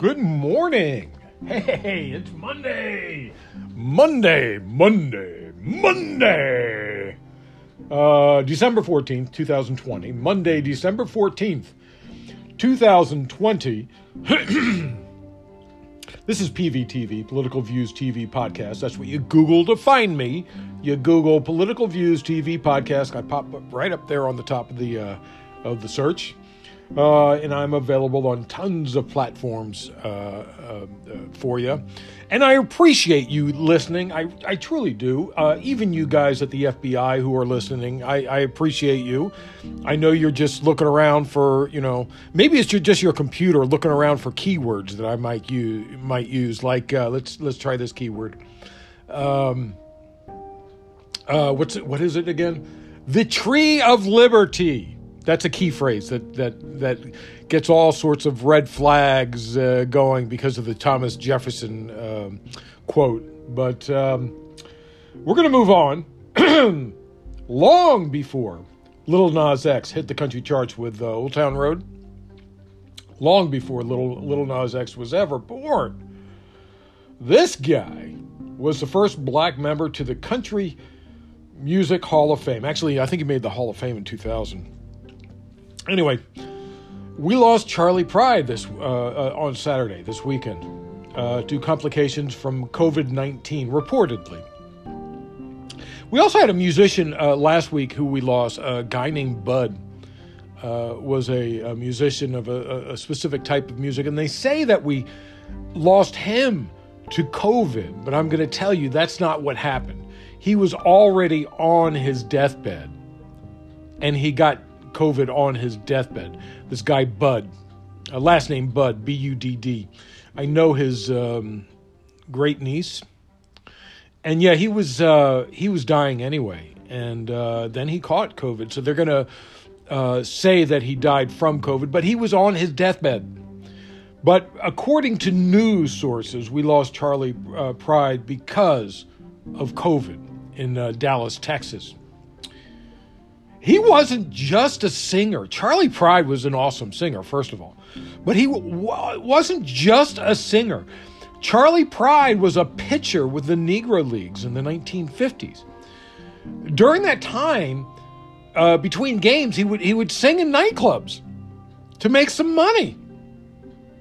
Good morning. Hey, it's Monday. Monday, Monday, Monday. Uh, December 14th, 2020. Monday, December 14th, 2020. this is PVTV, Political Views TV Podcast. That's what you Google to find me. You Google Political Views TV Podcast. I pop up right up there on the top of the uh, of the search. Uh, and I'm available on tons of platforms uh, uh, for you. And I appreciate you listening. I, I truly do. Uh, even you guys at the FBI who are listening, I, I, appreciate you. I know you're just looking around for, you know, maybe it's just your computer looking around for keywords that I might use. Might use like uh, let's let's try this keyword. Um, uh, what's it, what is it again? The tree of liberty. That's a key phrase that that that gets all sorts of red flags uh, going because of the Thomas Jefferson um, quote. But um, we're going to move on. Long before Little Nas X hit the country charts with uh, Old Town Road, long before Little Little Nas X was ever born, this guy was the first black member to the Country Music Hall of Fame. Actually, I think he made the Hall of Fame in 2000. Anyway, we lost Charley Pride this uh, uh, on Saturday this weekend uh, due complications from COVID nineteen, reportedly. We also had a musician uh, last week who we lost, a guy named Budd. Uh, was a, a, musician of a, a specific type of music, and they say that we lost him to COVID, but I'm going to tell you that's not what happened. He was already on his deathbed, and he got COVID on his deathbed. This guy, Budd, uh, last name Budd, B U D D. I know his um, great niece, and yeah, he was uh, he was dying anyway, and uh, then he caught COVID. So they're gonna uh, say that he died from COVID, but he was on his deathbed. But according to news sources, we lost Charley uh, Pride because of COVID in uh, Dallas, Texas he wasn't just a singer. Charley Pride was an awesome singer, first of all, but he w- wasn't just a singer. Charley Pride was a pitcher with the Negro Leagues in the 1950s. During that time, uh, between games, he would he would sing in nightclubs to make some money.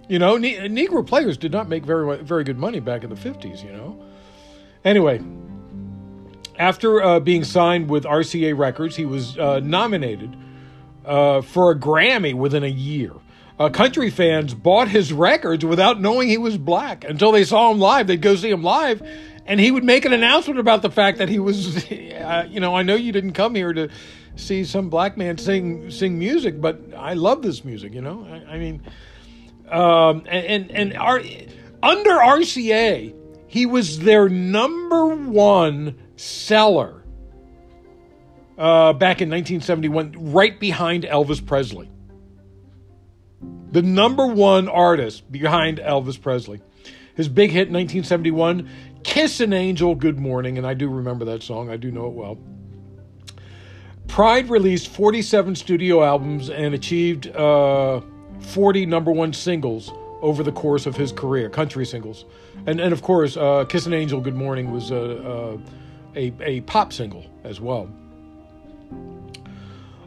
You know, ne- Negro players did not make very very good money back in the 50s. You know. Anyway, after uh, being signed with RCA Records, he was uh, nominated uh, for a Grammy within a year. Uh, country fans bought his records without knowing he was black until they saw him live. They'd go see him live, and he would make an announcement about the fact that he was, uh, you know, I know you didn't come here to see some black man sing sing music, but I love this music. You know, I, I mean, um, and and, and under RCA, he was their number one seller uh, back in 1971, right behind Elvis Presley. The number one artist behind Elvis Presley. His big hit in 1971, Kiss an Angel, Good Morning, and I do remember that song, I do know it well. Pride released 47 studio albums and achieved uh, 40 number one singles over the course of his career, country singles. And, and of course, uh, Kiss an Angel, Good Morning was uh, uh a, a pop single as well.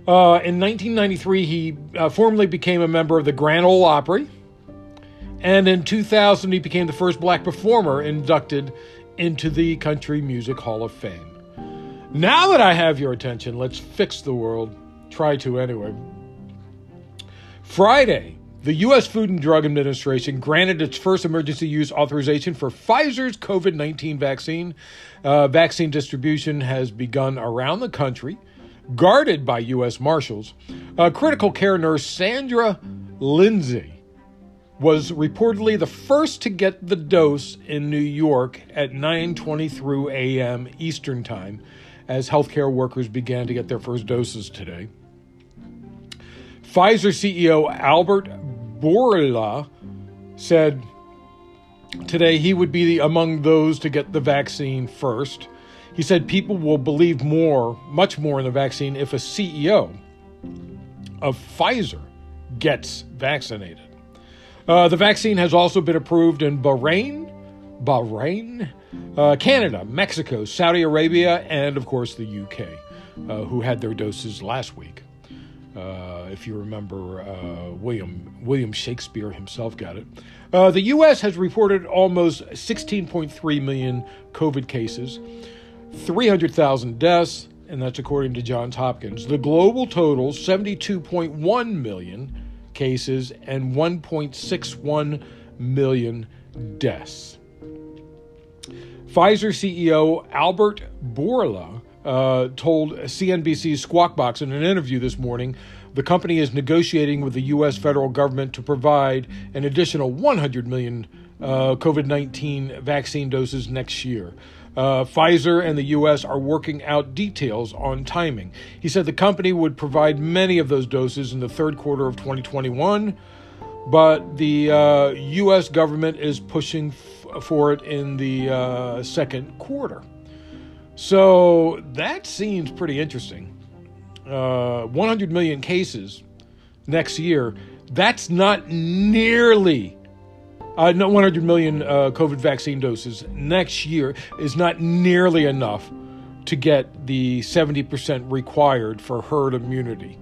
Uh, in 1993, he uh, formally became a member of the Grand Ole Opry. And in 2000, he became the first black performer inducted into the Country Music Hall of Fame. Now that I have your attention, let's fix the world. Try to, anyway. Friday, the U.S. Food and Drug Administration granted its first emergency use authorization for Pfizer's COVID 19 vaccine. Uh, vaccine distribution has begun around the country, guarded by U.S. Marshals. Uh, critical care nurse Sandra Lindsay was reportedly the first to get the dose in New York at 9:23 a.m. Eastern Time as healthcare workers began to get their first doses today. Pfizer CEO Albert Bourla said today he would be among those to get the vaccine first. He said people will believe more, much more in the vaccine if a CEO of Pfizer gets vaccinated. Uh, the vaccine has also been approved in Bahrain, Bahrain, uh, Canada, Mexico, Saudi Arabia, and of course the UK, uh, who had their doses last week. Uh, if you remember, uh, William William Shakespeare himself got it. Uh, the U.S. has reported almost 16.3 million COVID cases, 300,000 deaths, and that's according to Johns Hopkins. The global total 72.1 million cases and 1.61 million deaths. Pfizer CEO Albert Bourla uh, told CNBC's Squawk Box in an interview this morning the company is negotiating with the U.S. federal government to provide an additional 100 million uh, COVID 19 vaccine doses next year. Uh, Pfizer and the U.S. are working out details on timing. He said the company would provide many of those doses in the third quarter of 2021, but the uh, U.S. government is pushing f- for it in the uh, second quarter. So that seems pretty interesting. Uh, 100 million cases next year. That's not nearly uh, no, 100 million uh, COVID vaccine doses next year is not nearly enough to get the 70% required for herd immunity.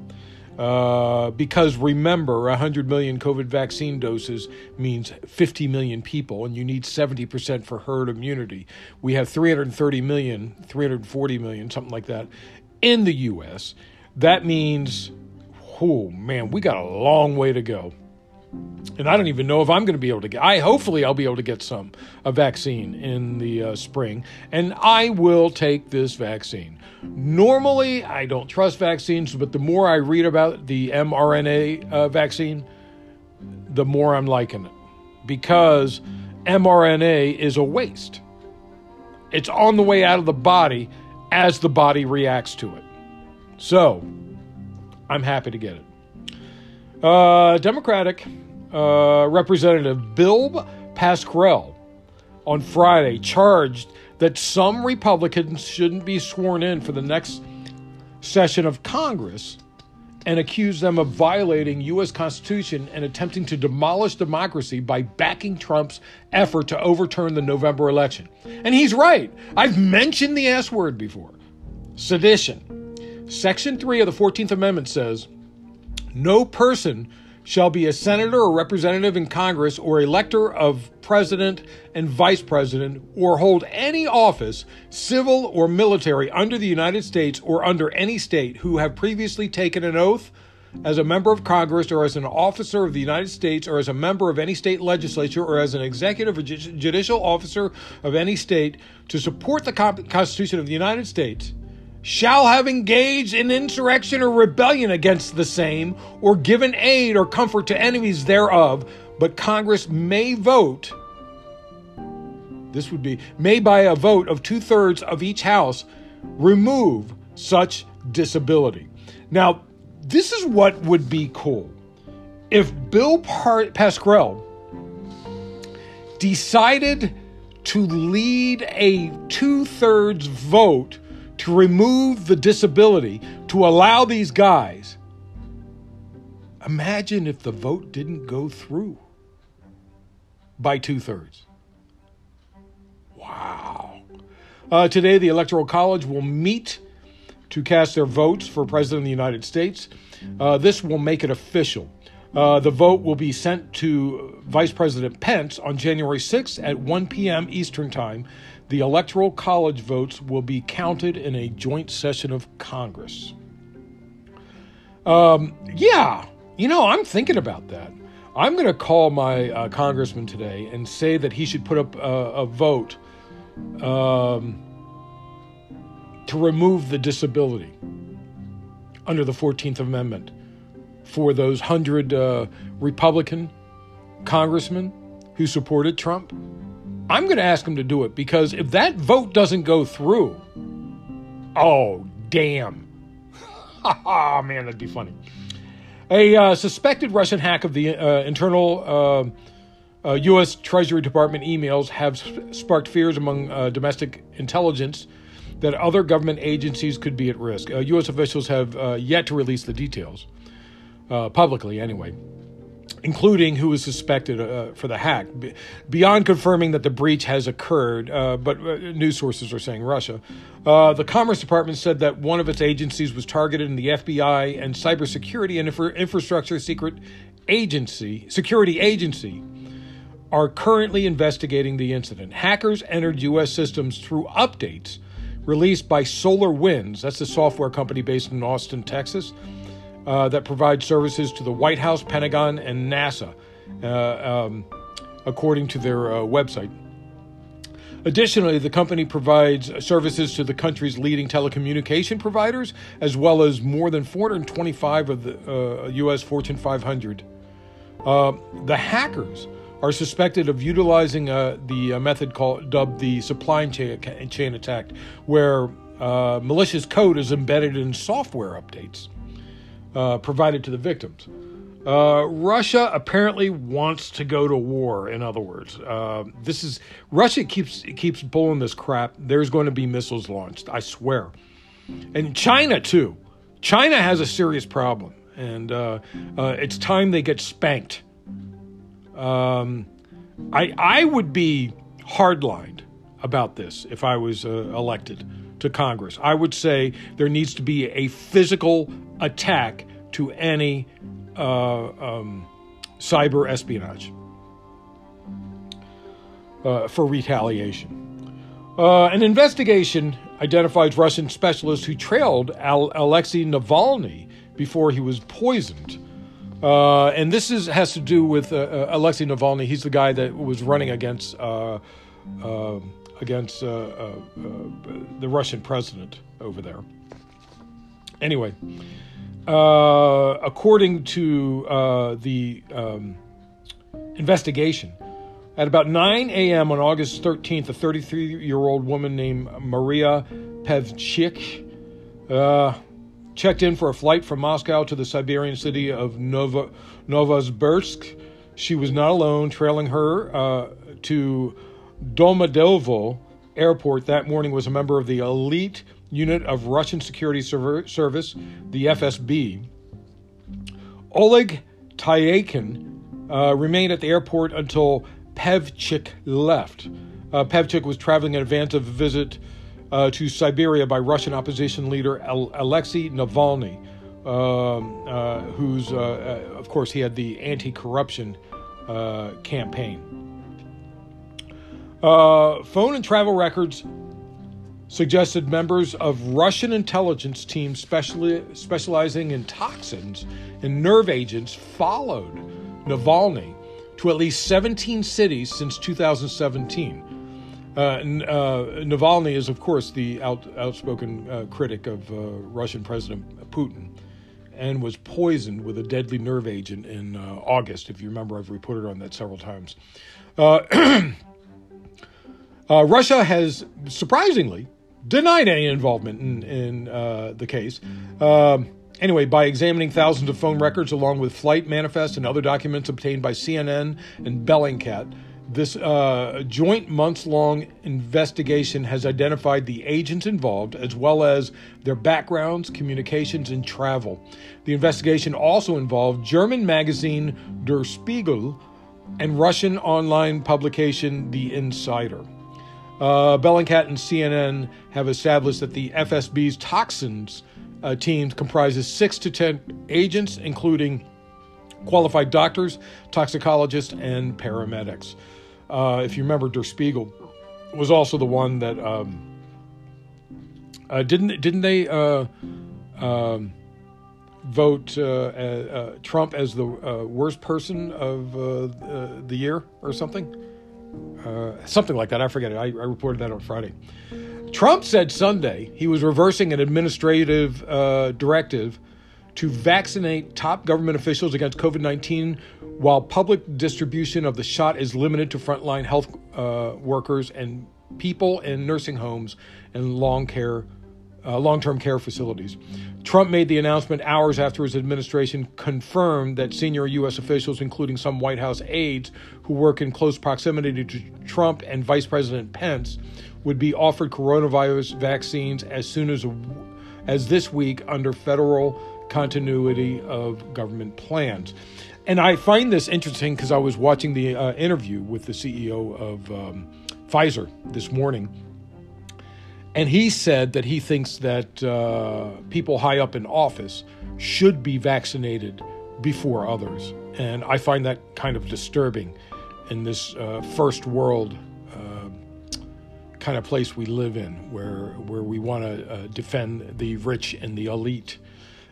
Uh, because remember, 100 million COVID vaccine doses means 50 million people, and you need 70% for herd immunity. We have 330 million, 340 million, something like that, in the U.S. That means, oh man, we got a long way to go and I don't even know if I'm going to be able to get. I hopefully I'll be able to get some a vaccine in the uh, spring, and I will take this vaccine. Normally, I don't trust vaccines, but the more I read about the mRNA uh, vaccine, the more I'm liking it because mRNA is a waste. It's on the way out of the body as the body reacts to it. So, I'm happy to get it. Uh, Democratic uh, Representative Bill Pascrell on Friday charged that some Republicans shouldn't be sworn in for the next session of Congress and accused them of violating U.S. Constitution and attempting to demolish democracy by backing Trump's effort to overturn the November election. And he's right. I've mentioned the S word before sedition. Section 3 of the 14th Amendment says no person shall be a senator or representative in Congress or elector of president and vice president or hold any office, civil or military, under the United States or under any state who have previously taken an oath as a member of Congress or as an officer of the United States or as a member of any state legislature or as an executive or judicial officer of any state to support the Constitution of the United States shall have engaged in insurrection or rebellion against the same, or given aid or comfort to enemies thereof, but Congress may vote. This would be, may by a vote of two thirds of each house remove such disability. Now, this is what would be cool. If Bill Pascrell decided to lead a two thirds vote to remove the disability to allow these guys. Imagine if the vote didn't go through by two thirds. Wow. Uh, today, the Electoral College will meet to cast their votes for President of the United States. Uh, this will make it official. Uh, the vote will be sent to Vice President Pence on January 6th at 1 p.m. Eastern Time the Electoral College votes will be counted in a joint session of Congress. Um, yeah, you know, I'm thinking about that. I'm going to call my uh, congressman today and say that he should put up a, a vote um, to remove the disability under the 14th Amendment for those 100 uh, Republican congressmen who supported Trump. I'm going to ask them to do it because if that vote doesn't go through, oh, damn. oh, man, that'd be funny. A uh, suspected Russian hack of the uh, internal uh, U.S. Uh, Treasury Department emails have sparked fears among uh, domestic intelligence that other government agencies could be at risk. U.S. Uh, officials have yet to release the details, publicly anyway. including who is suspected uh, for the hack. Beyond confirming that the breach has occurred, uh, but uh, news sources are saying Russia, uh, the Commerce Department said that one of its agencies was targeted in the FBI and Cybersecurity and Infra- Infrastructure Secret Agency, Security Agency, are currently investigating the incident. Hackers entered U.S. systems through updates released by SolarWinds. That's a software company based in Austin, Texas uh, that provides services to the White House, Pentagon, and NASA, uh, um, according to their uh, website. Additionally, the company provides services to the country's leading telecommunication providers, as well as more than 425 of the U.S. Uh, Fortune 500. Uh, the hackers are suspected of utilizing uh, the method called dubbed the supply chain, chain attack, where malicious code is embedded in software updates uh, provided to the victims. Uh, Russia apparently wants to go to war. In other words, uh, this is Russia keeps keeps pulling this crap. There's going to be missiles launched. I swear, and China too. China has a serious problem, and uh, uh it's time they get spanked. Um, I I would be hardlined about this if I was uh, elected to Congress. I would say there needs to be a physical attack to any uh, um, cyber espionage uh, for retaliation. Uh, an investigation identifies Russian specialists who trailed Al- Alexei Navalny before he was poisoned. Uh, and this is has to do with uh, uh, Alexei Navalny. He's the guy that was running against against the Russian president over there. Anyway, uh, according to uh, the um, investigation, at about 9 a.m. on August 13th, a 33 year old woman named Maria Pevchik uh, checked in for a flight from Moscow to the Siberian city of Novosibirsk. She was not alone. Trailing her uh, to Domodedovo airport that morning was a member of the elite unit of Russian Security Service, the FSB. Oleg Tayakin uh, remained at the airport until Pevchik left. Uh, Pevchik was traveling in advance of a visit uh, to Siberia by Russian opposition leader Alexei Navalny, um, uh, who's, uh, uh, of course, he had the anti corruption campaign. Phone and travel records suggested members of Russian intelligence teams specializing in toxins and nerve agents followed Navalny to at least 17 cities since 2017. Uh, uh, Navalny is, of course, the out, outspoken uh, critic of uh, Russian President Putin and was poisoned with a deadly nerve agent in uh, August. If you remember, I've reported on that several times. Uh, Russia has surprisingly denied any involvement in, in uh, the case. Um, anyway, by examining thousands of phone records along with flight manifests and other documents obtained by CNN and Bellingcat, this uh, joint months long investigation has identified the agents involved as well as their backgrounds, communications, and travel. The investigation also involved German magazine Der Spiegel and Russian online publication The Insider. Uh, Bellingcat and CNN have established that the FSB's toxins uh, team comprises six to ten agents, including qualified doctors, toxicologists, and paramedics. Uh, if you remember, Der Spiegel was also the one that um, uh, didn't didn't they uh, um, vote uh, Trump as the worst person of the year or something? Uh, something like that. I forget it. I, I, reported that on Friday. Trump said Sunday he was reversing an administrative uh, directive to vaccinate top government officials against COVID 19 while public distribution of the shot is limited to frontline health uh, workers and people in nursing homes and long care uh, long term care facilities. Trump made the announcement hours after his administration confirmed that senior U.S. officials, including some White House aides who work in close proximity to Trump and Vice President Pence, would be offered coronavirus vaccines as soon as, as this week under federal continuity of government plans. And I find this interesting because I was watching the uh, interview with the CEO of um, Pfizer this morning. And he said that he thinks that uh, people high up in office should be vaccinated before others. And I find that kind of disturbing in this uh, first world uh, kind of place we live in, where, where we want to uh, defend the rich and the elite.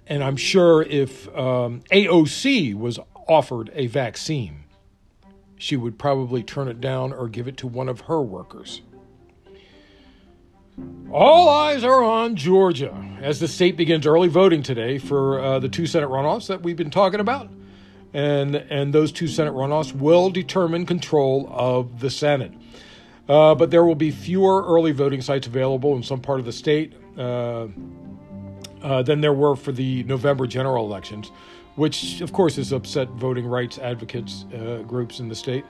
And I'm sure if um, AOC was offered a vaccine, she would probably turn it down or give it to one of her workers. All eyes are on Georgia as the state begins early voting today for uh, the two Senate runoffs that we've been talking about. And, and those two Senate runoffs will determine control of the Senate. Uh, but there will be fewer early voting sites available in some part of the state uh, uh than there were for the November general elections which of course has upset voting rights advocates uh, groups in the state.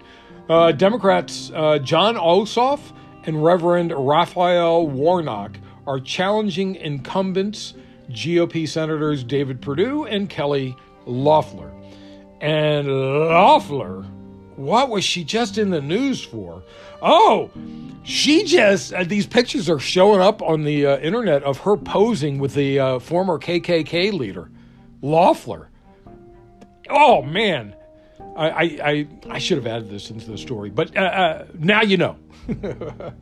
Uh, Democrats Jon Ossoff and Reverend Raphael Warnock are challenging incumbents GOP senators David Perdue and Kelly Loeffler. And Loeffler, what was she just in the news for? Oh, she just, uh, these pictures are showing up on the uh, internet of her posing with the uh, former KKK leader, Loeffler. Oh man, I I, I, should have added this into the story, but uh, uh, now you know.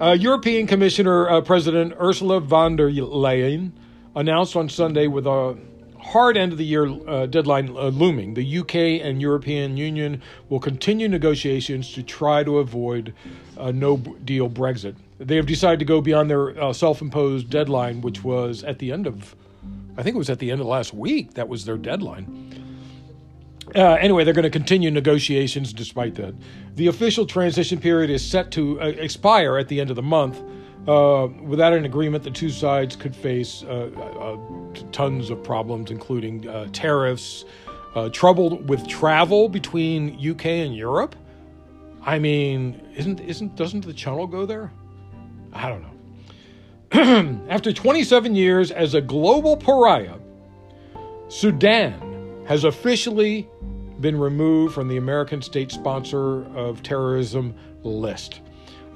uh, European Commissioner uh, President Ursula von der Leyen announced on Sunday with a hard end of the year uh, deadline uh, looming, the UK and European Union will continue negotiations to try to avoid a no deal Brexit. They have decided to go beyond their self imposed deadline, which was at the end of, I think it was at the end of last week. That was their deadline. Uh, anyway, they're going to continue negotiations despite that. The official transition period is set to uh, expire at the end of the month. Uh, without an agreement, the two sides could face uh, uh, tons of problems, including uh, tariffs, trouble with travel between UK and Europe. I mean, isn't isn't doesn't the channel go there? I don't know. After 27 years as a global pariah, Sudan has officially been removed from the American state sponsor of terrorism list.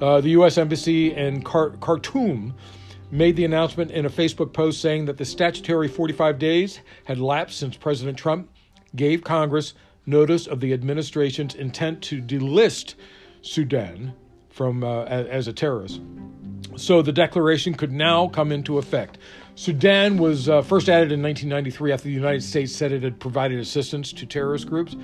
Uh, the U.S. Embassy in Khartoum made the announcement in a Facebook post saying that the statutory 45 days had lapsed since President Trump gave Congress notice of the administration's intent to delist Sudan from uh, as a terrorist. So the declaration could now come into effect. Sudan was uh, first added in 1993 after the United States said it had provided assistance to terrorist groups.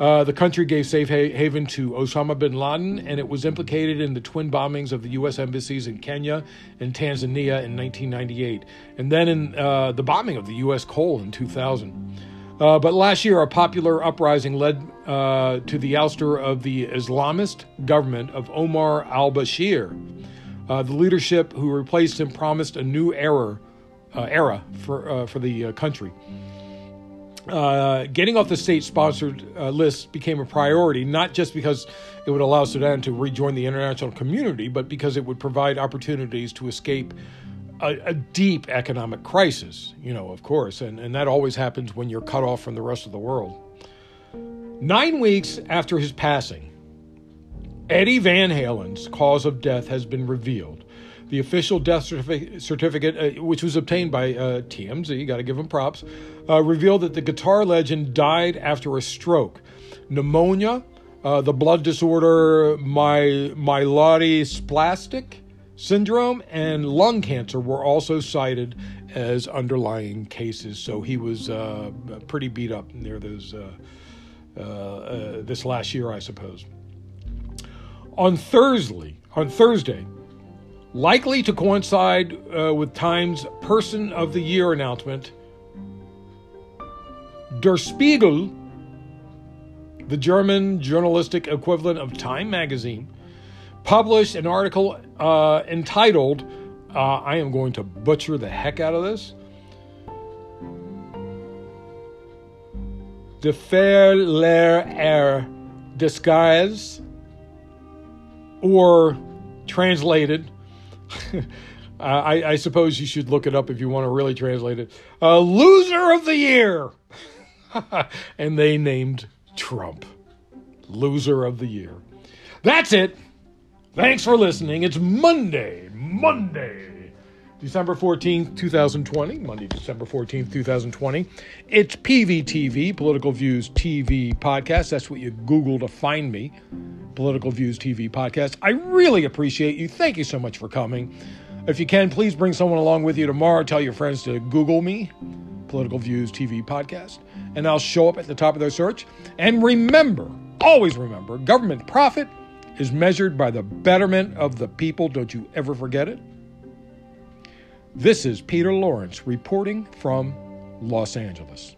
Uh, the country gave safe ha- haven to Osama bin Laden, and it was implicated in the twin bombings of the U.S. embassies in Kenya and Tanzania in 1998, and then in uh, the bombing of the U.S. Cole in 2000. Uh, but last year, a popular uprising led uh, to the ouster of the Islamist government of Omar al Bashir. Uh, the leadership who replaced him promised a new era era for uh, for the uh, country. getting off the state-sponsored list became a priority, not just because it would allow Sudan to rejoin the international community, but because it would provide opportunities to escape a, a, deep economic crisis, you know, of course, and, and that always happens when you're cut off from the rest of the world. Nine weeks after his passing, Eddie Van Halen's cause of death has been revealed. The official death certificate, uh, which was obtained by uh, TMZ, got to give them props, uh, revealed that the guitar legend died after a stroke. Pneumonia, uh, the blood disorder my, myelodysplastic syndrome, and lung cancer were also cited as underlying cases. So he was uh, pretty beat up near those uh, this last year, I suppose. On Thursday, on Thursday, likely to coincide uh, with Time's Person of the Year announcement, Der Spiegel, the German journalistic equivalent of Time magazine, published an article uh, entitled, uh, I am going to butcher the heck out of this. De faire er disguise, or translated, I, I, suppose you should look it up if you want to really translate it. Uh, loser of the year. and they named Trump loser of the year. That's it. Thanks for listening. It's Monday, Monday, December 14th, 2020. Monday, December 14th, 2020. It's PVTV, Political Views TV Podcast. That's what you Google to find me. Political Views TV Podcast. I really appreciate you. Thank you so much for coming. If you can, please bring someone along with you tomorrow. Tell your friends to Google me, Political Views TV Podcast, and I'll show up at the top of their search. And remember, always remember, government profit is measured by the betterment of the people. Don't you ever forget it. This is Peter Lawrence reporting from Los Angeles.